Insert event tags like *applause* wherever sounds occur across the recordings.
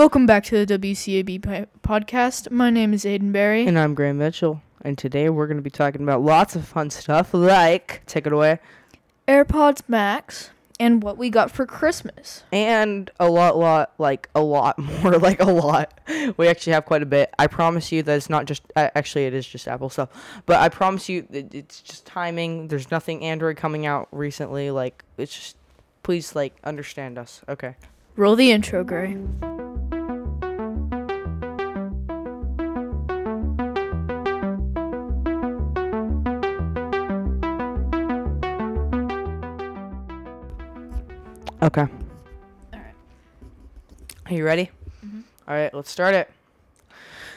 Welcome back to the WCAB podcast. My name is Aiden Berry. And I'm Graham Mitchell. And today we're going to be talking about lots of fun stuff like, take it away, AirPods Max and what we got for Christmas. and a lot, lot, like a lot *laughs* more, like a lot. We actually have quite a bit. I promise you that it's not just, uh, actually, it is just Apple stuff. But I promise you it's just timing. There's nothing Android coming out recently. Like, it's just, please, like, understand us. Okay. Roll the intro, Gray. Okay. Alright. Are you ready? Mhm. All right, let's start it.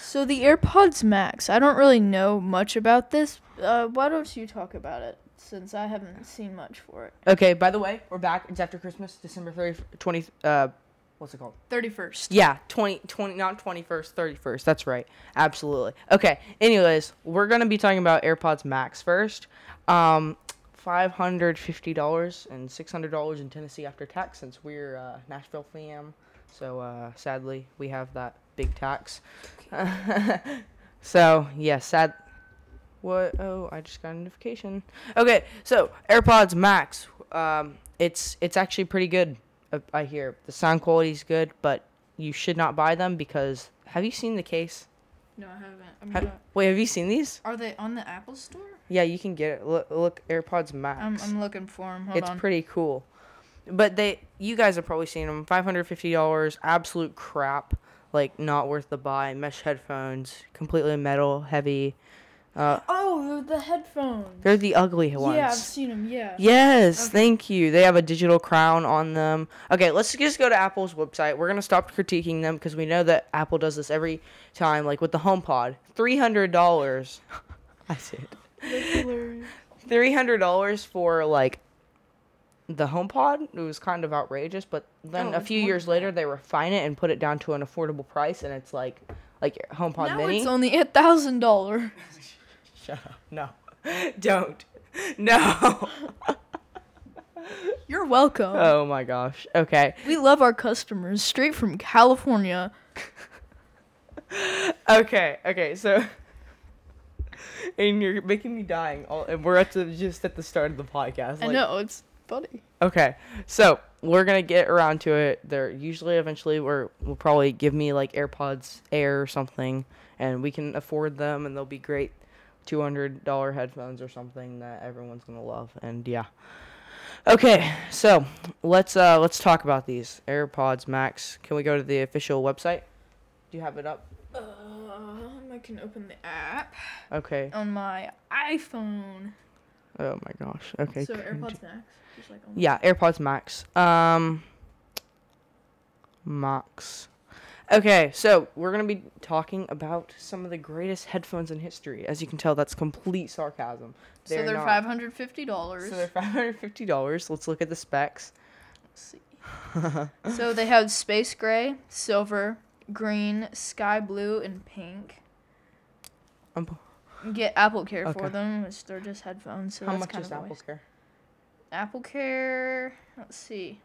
So the AirPods Max, I don't really know much about this. Uh, why don't you talk about it since I haven't seen much for it? Okay, by the way, we're back. It's after Christmas, December 30, 20, uh, what's it called? 31st. Yeah, 20, 20 not 21st, 31st. That's right. Absolutely. Okay, anyways, we're going to be talking about AirPods Max first. Um, $550 and $600 in Tennessee after tax since we're uh, Nashville fam. So uh, sadly, we have that big tax. *laughs* so, yeah, sad. What? Oh, I just got a notification. Okay, so AirPods Max. Um, it's it's actually pretty good. uh, I hear the sound quality is good, but you should not buy them because have you seen the case? No, I haven't. I'm Have, gonna- wait, have you seen these? Are they on the Apple Store? Yeah, you can get it. Look, look AirPods Max. I'm, I'm looking for them. Hold it's on. pretty cool. But they, you guys have probably seen them. Five hundred fifty dollars, absolute crap. Like not worth the buy. Mesh headphones, completely metal, heavy. Uh, oh, the headphones. they're the ugly ones. Yeah, I've seen them. Yeah. Yes, Okay. thank you. They have a digital crown on them. Okay, let's just go to Apple's website. We're gonna stop critiquing them because we know that Apple does this every time, like with the HomePod. Three hundred dollars. *laughs* I see it. Three hundred dollars for like the HomePod. It was kind of outrageous, but then Oh, a few years later they refine it and put it down to an affordable price, and it's like like HomePod now Mini. it's only a thousand dollar. *laughs* Shut up. No, *laughs* don't. No. *laughs* You're welcome. oh my gosh. Okay. We love our customers straight from California. Okay, okay, so *laughs* and you're making me dying. All, and we're at the just at the start of the podcast. I know it's funny. Okay, so we're gonna get around to it. They're usually eventually we're will probably give me like AirPods Air or something, and we can afford them, and they'll be great, two hundred dollar headphones or something that everyone's gonna love. And yeah. Okay, so let's uh let's talk about these AirPods Max. Can we go to the official website? Do you have it up? Um, I can open the app Okay. on my iPhone. Oh my gosh. Okay. so conti- AirPods Max. Just like on Yeah, AirPods Max. Um Max. Okay, so we're going to be talking about some of the greatest headphones in history. As you can tell, that's complete sarcasm. So they're not- five hundred fifty dollars. So they're $550. Let's look at the specs. Let's see. *laughs* so they have space gray, silver, green, sky blue, and pink. Um, get Apple Care for them, which they're just headphones. So how that's much kind is Apple waste. Care? Apple Care. Let's see.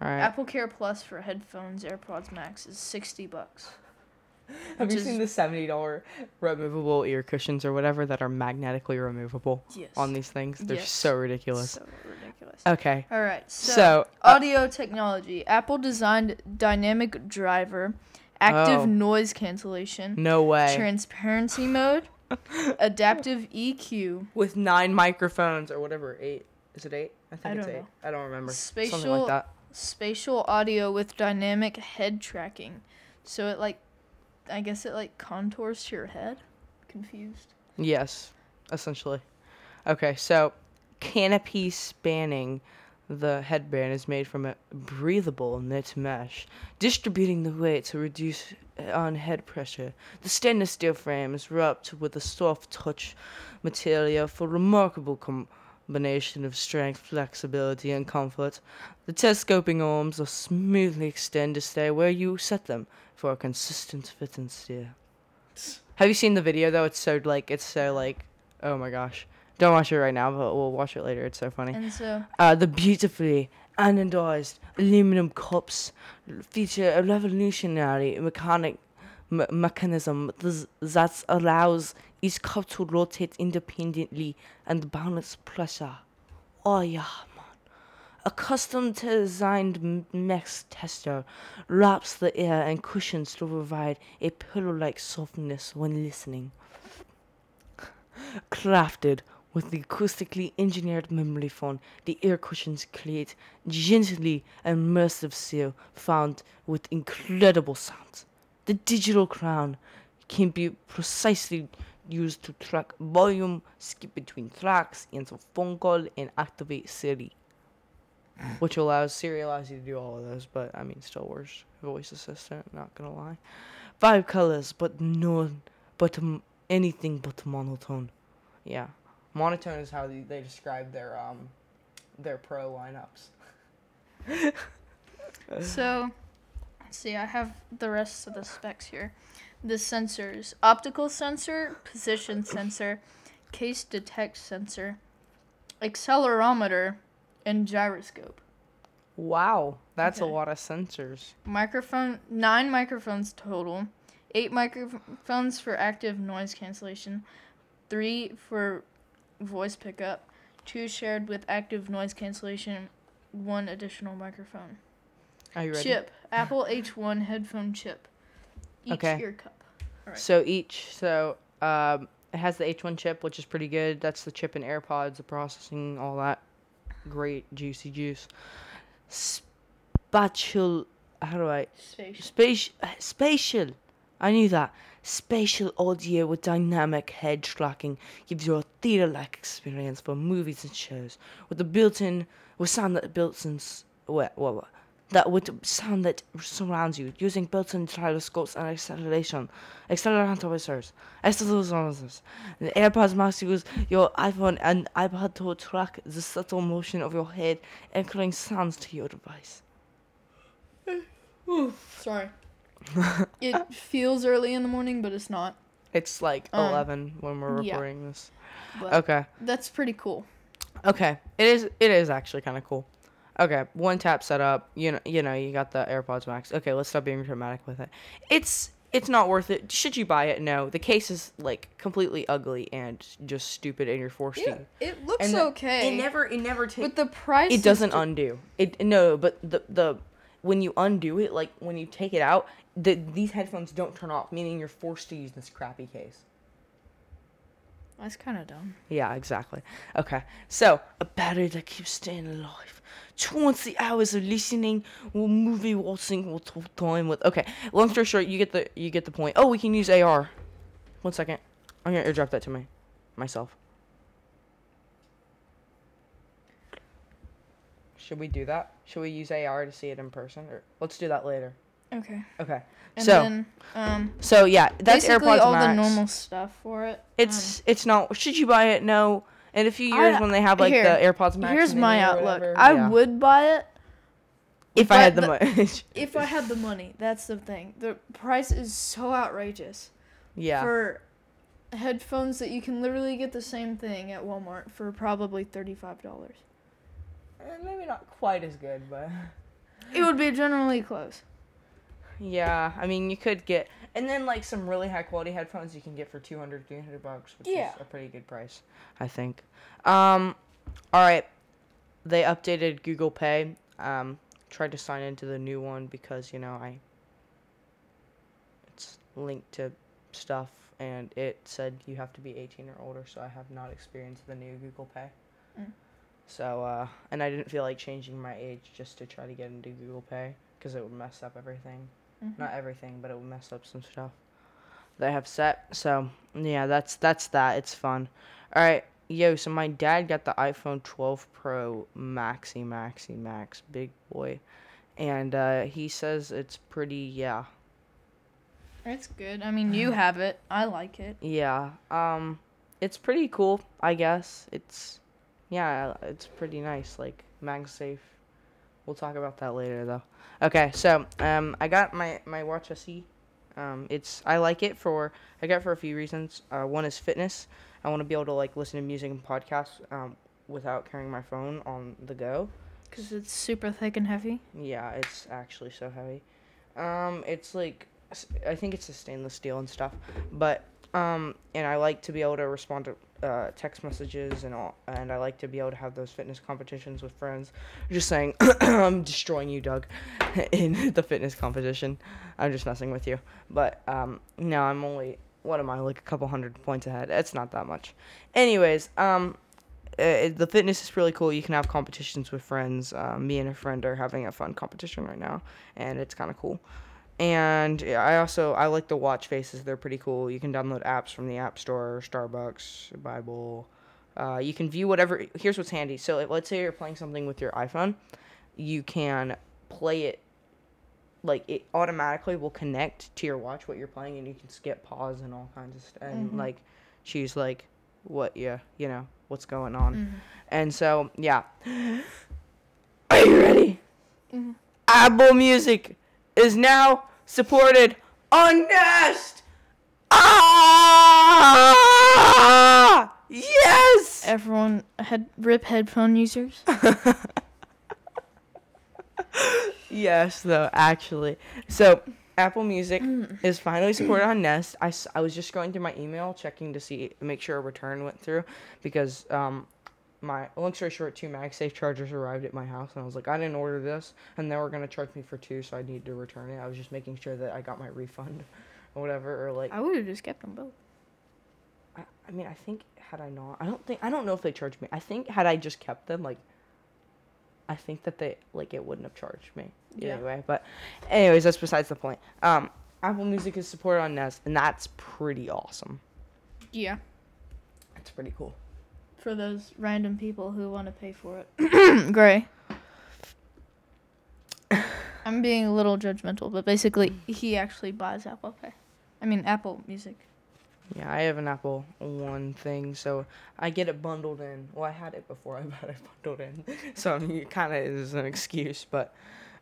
All right. Apple Care Plus for headphones, AirPods Max is sixty bucks. *laughs* Have you seen the $70 removable ear cushions or whatever that are magnetically removable Yes. on these things? They're Yes. so ridiculous. So ridiculous. Okay. All right. So, So, uh, audio technology. Apple designed dynamic driver, active Oh. noise cancellation, no way. transparency *laughs* mode, adaptive EQ, with nine microphones or whatever. Eight. Is it eight? I think I it's eight. know. I don't remember. Something like that. spatial audio with dynamic head tracking. So it like, I guess it like contours to your head. Confused. Yes, essentially. Okay, so canopy spanning. The headband is made from a breathable knit mesh, distributing the weight to reduce on head pressure. The stainless steel frame is wrapped with a soft touch material for remarkable combination of strength, flexibility, and comfort. The telescoping arms are smoothly extended to stay where you set them for a consistent fit and steer. Have you seen the video though? It's so like it's so like oh my gosh. Don't watch it right now, but we'll watch it later. It's so funny. And so Uh, the beautifully anodized aluminum cups feature a revolutionary mechanic me- mechanism th- that allows each cup to rotate independently and balance pressure. Oh yeah, man. A custom designed m- mesh tester wraps the air and cushions to provide a pillow-like softness when listening. Crafted with the acoustically engineered memory foam, the air cushions create gently immersive seal found with incredible sounds. The digital crown can be precisely used to track volume, skip between tracks, answer phone call, and activate Siri. Which allows Siri allows you to do all of those, but I mean still worse Voice assistant, not gonna lie. Five colors, but no, but anything but monotone. Yeah, monotone is how they, they describe their um their pro lineups. *laughs* So, let's see, I have the rest of the specs here. The sensors optical sensor, position *coughs* sensor, case detect sensor, accelerometer, and gyroscope. Wow, that's Okay. a lot of sensors. Microphone, nine microphones total, eight microphones for active noise cancellation, three for voice pickup, two shared with active noise cancellation, one additional microphone. Are you ready? Chip, Apple H1 headphone chip. Each Okay. ear cup. Alright. So each, so um, it has the H1 chip, which is pretty good. That's the chip in AirPods, the processing, all that. Great, juicy juice. Spatial, how do I? Spatial. Spatial, spatial. I knew that. Spatial audio with dynamic head tracking gives you a theater-like experience for movies and shows with the built-in, with sound that built-in, s- what, what, what, that with sound that surrounds you using built-in gyroscopes and acceleration, accelerometers, accelerometers. The AirPods Max use your iPhone and iPad to track the subtle motion of your head, echoing sounds to your device. Sorry. *laughs* it feels early in the morning, but it's not. It's like Um, 11 when we're yeah. recording this. But Okay. That's pretty cool. Okay. It is it is actually kind of cool. Okay, one tap setup. You know, you know, you got the AirPods Max. Okay, let's stop being dramatic with it. It's it's not worth it. Should you buy it? No. The case is like completely ugly and just stupid and you're forced to. it looks And the- okay. It never it never takes but the price It doesn't undo. It no, but the the when you undo it, like when you take it out, the these headphones don't turn off, meaning you're forced to use this crappy case. That's kind of dumb. Yeah, exactly. Okay, so a battery that keeps staying alive. 20 hours of listening or movie watching or talk time with. Okay, long story short, you get the you get the point. Oh, we can use AR. One second, I'm gonna airdrop that to me, myself. Should we do that? Should we use AR to see it in person, or let's do that later? Okay. Okay. And so then um so yeah, that's basically AirPods all Max. the normal stuff for it. It's it's not. Should you buy it? No. In a few years, I- when they have like here, the AirPods Max, Here's my outlook. whatever, I yeah. would buy it if I had the the- money. *laughs* if I had the money. That's the thing. The price is so outrageous yeah. for headphones that you can literally get the same thing at Walmart for probably thirty-five dollars. Eh, Maybe not quite as good, but *laughs* It would be generally close. yeah. I mean, you could get, and then like some really high quality headphones you can get for 200, 300 bucks, which Yeah. is a pretty good price, I think. Um, all right. They updated Google Pay. Um, tried to sign into the new one because you know I. It's linked to stuff, and it said you have to be 18 or older, so I have not experienced the new Google Pay. Mm. So, uh, and I didn't feel like changing my age just to try to get into Google Pay because it would mess up everything. Mhm. Not everything, but it would mess up some stuff that I have set. So, yeah, that's that's that. It's fun. All right, yo. So my dad got the iPhone 12 Pro Maxi Maxi Max, big boy, and uh, he says it's pretty. Yeah, It's good. I mean, you *sighs* have it. I like it. yeah. Um, it's pretty cool. I guess it's. Yeah, it's pretty nice. Like MagSafe. We'll talk about that later though. Okay, so um, I got my my Watch SE. Um, it's I like it for I got for a few reasons. Uh, one is fitness. I want to be able to like listen to music and podcasts um, without carrying my phone on the go. Because it's super thick and heavy. Yeah, it's actually so heavy. Um, it's like I think it's a stainless steel and stuff, but um, and I like to be able to respond to uh, text messages and all, and I like to be able to have those fitness competitions with friends. Just saying, *coughs* I'm destroying you, Doug, *laughs* in the fitness competition. I'm just messing with you, but um, I'm only what am I like a couple hundred points ahead? It's not that much. Anyways, um, uh, the fitness is really cool. You can have competitions with friends. Uh, me and a friend are having a fun competition right now, and it's kind of cool. And I also I like the watch faces. They're pretty cool. You can download apps from the App Store, Starbucks, Bible. Uh, you can view whatever. Here's what's handy. So let's say you're playing something with your iPhone, you can play it. Like it automatically will connect to your watch what you're playing, and you can skip pause and all kinds of stuff, and Mhm. like choose like what yeah you know what's going on. Mm. And so, yeah. *gasps* Are you ready? Mhm. Apple Music is now supported on Nest. Ah! Yes! Everyone had rip headphone users. *laughs* yes, though, actually. So, Apple Music Mm. is finally supported on Nest. I, I was just going through my email checking to see make sure a return went through because um my long story short, two MagSafe chargers arrived at my house and I was like, I didn't order this and they were gonna charge me for two, so I need to return it. I was just making sure that I got my refund *laughs* or whatever or like I would have just kept them both. I, I mean I think had I not I don't think I don't know if they charged me. I think had I just kept them like I think that they like it wouldn't have charged me Yeah. anyway. But anyways, that's besides the point. Um, Apple Music is supported on Nest, and that's pretty awesome. Yeah. That's pretty cool. For those random people who want to pay for it. *coughs* Gray. *coughs* I'm being a little judgmental, but basically, he actually buys Apple Pay. I mean, Apple Music. Yeah, I have an Apple One thing, so I get it bundled in. Well, I had it before I *laughs* got it bundled in, so I mean, it kind of is an excuse, but,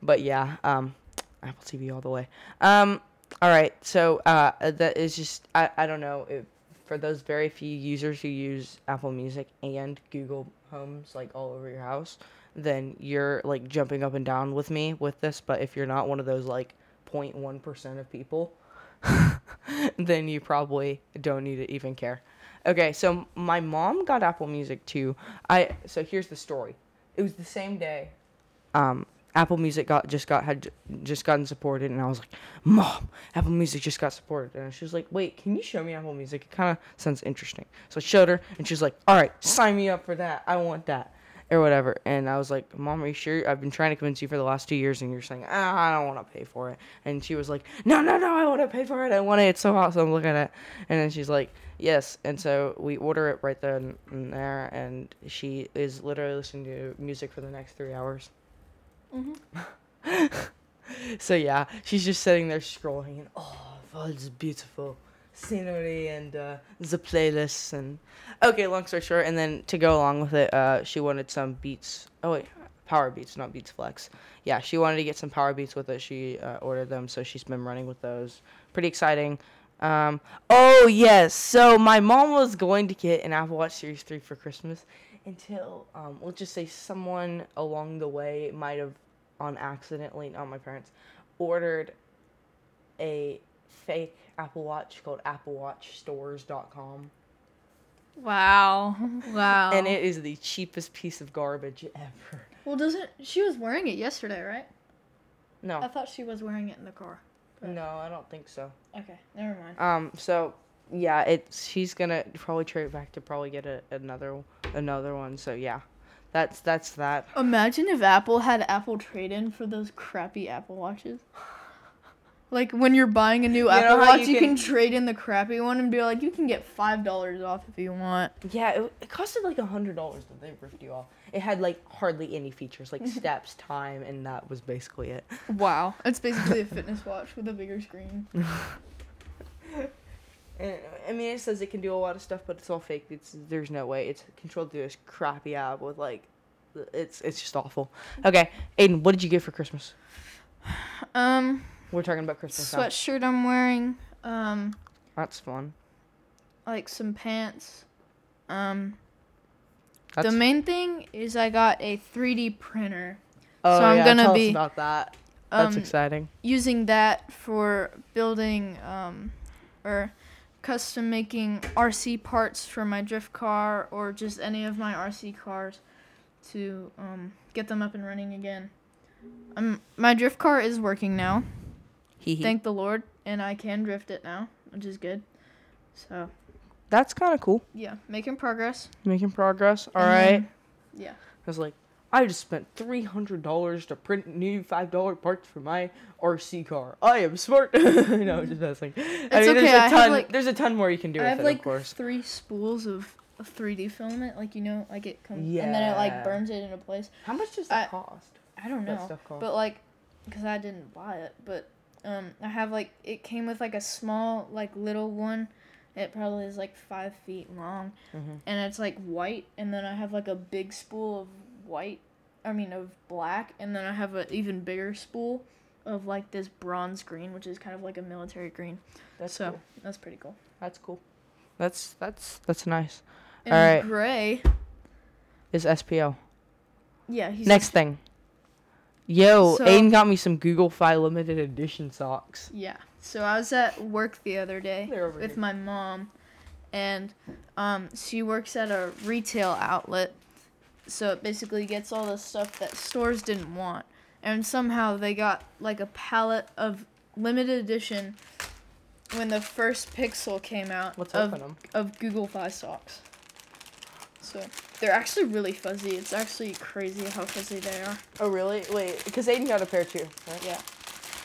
but yeah, um, Apple TV all the way. Um, all right, so uh, that is just I I don't know if for those very few users who use Apple Music and Google Homes like all over your house, then you're like jumping up and down with me with this. But if you're not one of those like 0.1 percent of people, *laughs* then you probably don't need to even care. Okay, so my mom got Apple Music too. I so here's the story. It was the same day. Um, Apple Music got just got had just gotten supported, and I was like, "Mom, Apple Music just got supported." And she was like, "Wait, can you show me Apple Music? It kind of sounds interesting." So I showed her, and she was like, "All right, sign me up for that. I want that." Or whatever, and I was like, "Mom, are you sure? I've been trying to convince you for the last two years, and you're saying ah, I don't want to pay for it." And she was like, "No, no, no, I want to pay for it. I want it. It's so awesome. Look at it." And then she's like, "Yes." And so we order it right then and there, and she is literally listening to music for the next three hours. Mm-hmm. *laughs* So yeah, she's just sitting there scrolling, and oh, that's beautiful scenery and uh, the playlists and okay. Long story short, and then to go along with it, uh, she wanted some beats. Oh wait, Powerbeats, not Beats Flex. Yeah, she wanted to get some Powerbeats with it. She uh, ordered them, so she's been running with those. Pretty exciting. Um, oh yes, so my mom was going to get an Apple Watch Series three for Christmas until um, let's just say someone along the way might have on accidentally, not my parents, ordered a fake Apple Watch called AppleWatchStores.com, Wow. Wow. and it is the cheapest piece of garbage ever. Well, doesn't she was wearing it yesterday, right? No. I thought she was wearing it in the car. no, I don't think so. Okay, never mind. Um, so yeah, it's she's gonna probably trade it back to probably get a, another another one. So yeah, that's that's that. Imagine if Apple had Apple trade-in for those crappy Apple watches. Like when you're buying a new know Apple Watch, you you can, can- trade in the crappy one and be like, you can get five dollars off if you want. Yeah, it, it costed like a hundred dollars that they ripped you off. It had like hardly any features, like *laughs* steps, time, and that was basically it. Wow, it's basically a fitness watch with a bigger screen. *laughs* And, I mean, it says it can do a lot of stuff, but it's all fake. It's there's no way. It's controlled through this crappy app with like, it's it's just awful. Okay, Aiden, what did you get for Christmas? Um, We're talking about Christmas now. sweatshirt I'm wearing. Um, That's fun. like some pants. Um, That's, the main thing is I got a 3D printer. oh, so I'm yeah, gonna tell be- us about that. That's Um, exciting. using that for building um, or custom making RC parts for my drift car or just any of my RC cars to um, get them up and running again. Um, my drift car is working now, thank the Lord, and I can drift it now, which is good. So That's kind of cool. yeah, making progress. Making progress. All And right. then- yeah. I was like, I just spent three hundred dollars to print new five dollar parts for my RC car. I am smart. *laughs* no, just messing. I mean, okay, there's a I have, ton. like- there's a ton more you can do I with have it, like of course. three spools of, of 3D filament, like you know, like it comes and then it like burns it into place. How much does I- that cost? I don't know. stuff cost. But like, because I didn't buy it, but um, I have like it came with like a small like little one. It probably is like five feet long, Mhm. and it's like white. And then I have like a big spool of white. I mean of black, and then I have an even bigger spool of like this bronze green, which is kind of like a military green. That's so cool. that's pretty cool. That's cool. That's that's that's nice. And Alright. gray, Is SPO. yeah. He's Next thing. Yo, So- Aiden got me some Google Fi limited edition socks. Yeah. So I was at work the other day with here. my mom, and um, she works at a retail outlet. So it basically gets all the stuff that stores didn't want, and somehow they got like a pallet of limited edition when the first Pixel came out Let's of of Google Fi socks. So they're actually really fuzzy. It's actually crazy how fuzzy they are. Oh really? Wait, because Aiden got a pair too. Right? Yeah.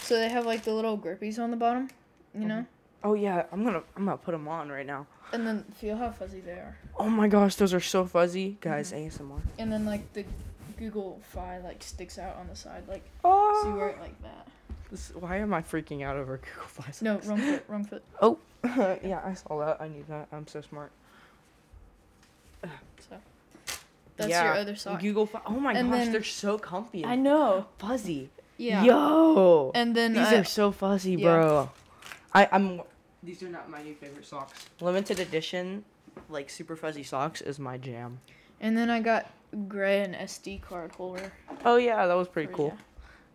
So they have like the little grippies on the bottom, you know, mm-hmm. Oh yeah, I'm gonna I'm gonna put them on right now. And then feel how fuzzy they are. Oh my gosh, those are so fuzzy, guys. Mm-hmm. ASMR. And then like the Google Fi like sticks out on the side, like Oh. so you wear it like that. This, why am I freaking out over *laughs* Google Fi? No, wrong foot, wrong *laughs* foot. Oh, *laughs* yeah, I saw that. I need that. I'm so smart. So that's yeah, your other sock. Google Fi. Oh my And gosh, then- they're so comfy. I know. fuzzy. Yeah. Yo. And then These I, are so fuzzy, yeah. bro. I I'm. These are not my new favorite socks. Limited edition, like super fuzzy socks, is my jam. and then I got gray and SD card holder. Oh yeah, that was pretty for- cool.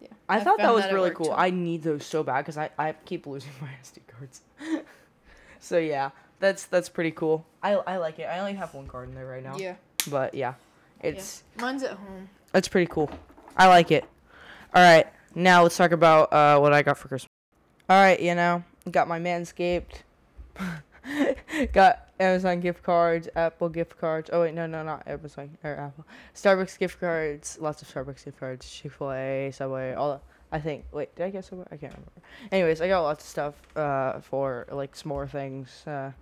Yeah. yeah. I, thought that was at really work, cool. too. I need those so bad because I, I keep losing my SD cards. *laughs* so yeah, that's that's pretty cool. I, I like it. I only have one card in there right now. Yeah. But yeah, it's Mine's at home. it's pretty cool. I like it. All right, now let's talk about uh, what I got for Christmas. All right, you know, got my Manscaped. *laughs* got Amazon gift cards, Apple gift cards. Oh wait, no, no, not Amazon or Apple. Starbucks gift cards, lots of Starbucks gift cards, Chick Fil A, Subway, all. That. I think. Wait, did I get Subway? I can't remember. Anyways, I got lots of stuff uh, for like smaller things. Uh,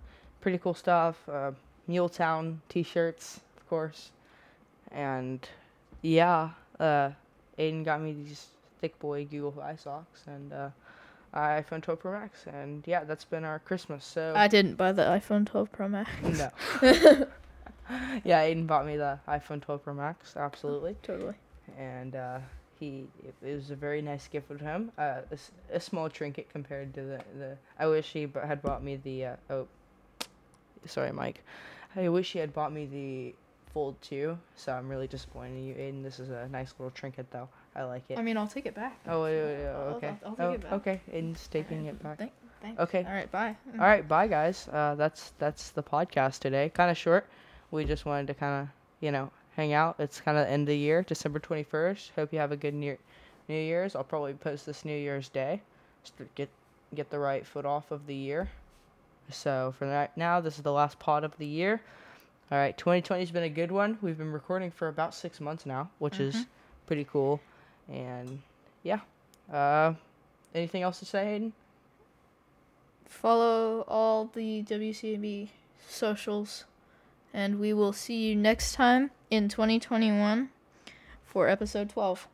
pretty cool stuff. Uh, Muletown T-shirts, of course, and yeah, uh, Aiden got me these thick boy Google Fi socks and uh, iPhone 12 Pro Max, and yeah, that's been our Christmas. So I didn't buy the iPhone 12 Pro Max. no, *laughs* *laughs* yeah, Aiden bought me the iPhone 12 Pro Max, absolutely, Totally. and uh, he it was a very nice gift from him. Uh, a, a small trinket compared to the the. I wish he b- had bought me the uh, oh, sorry, Mike. I wish he had bought me the Fold 2, so I'm really disappointed in you, Aiden. This is a nice little trinket, though. I like it. I mean, I'll take it back. Oh, wait, wait, wait, I'll- okay. I'll take oh, it back. Okay, Aiden's taking it back. Thank, thanks. Okay. All right. Bye. All right, bye guys. Uh, that's that's the podcast today. Kind of short. We just wanted to kind of you know hang out. It's kind of end of the year, December twenty first. Hope you have a good New New Year's. I'll probably post this New Year's Day, just to get get the right foot off of the year. So for right now, this is the last pod of the year. All right, 2020 has been a good one. We've been recording for about six months now, which is Mhm. pretty cool. And yeah, uh, anything else to say, Hayden? Follow all the WCB socials, and we will see you next time in 2021 for episode 12.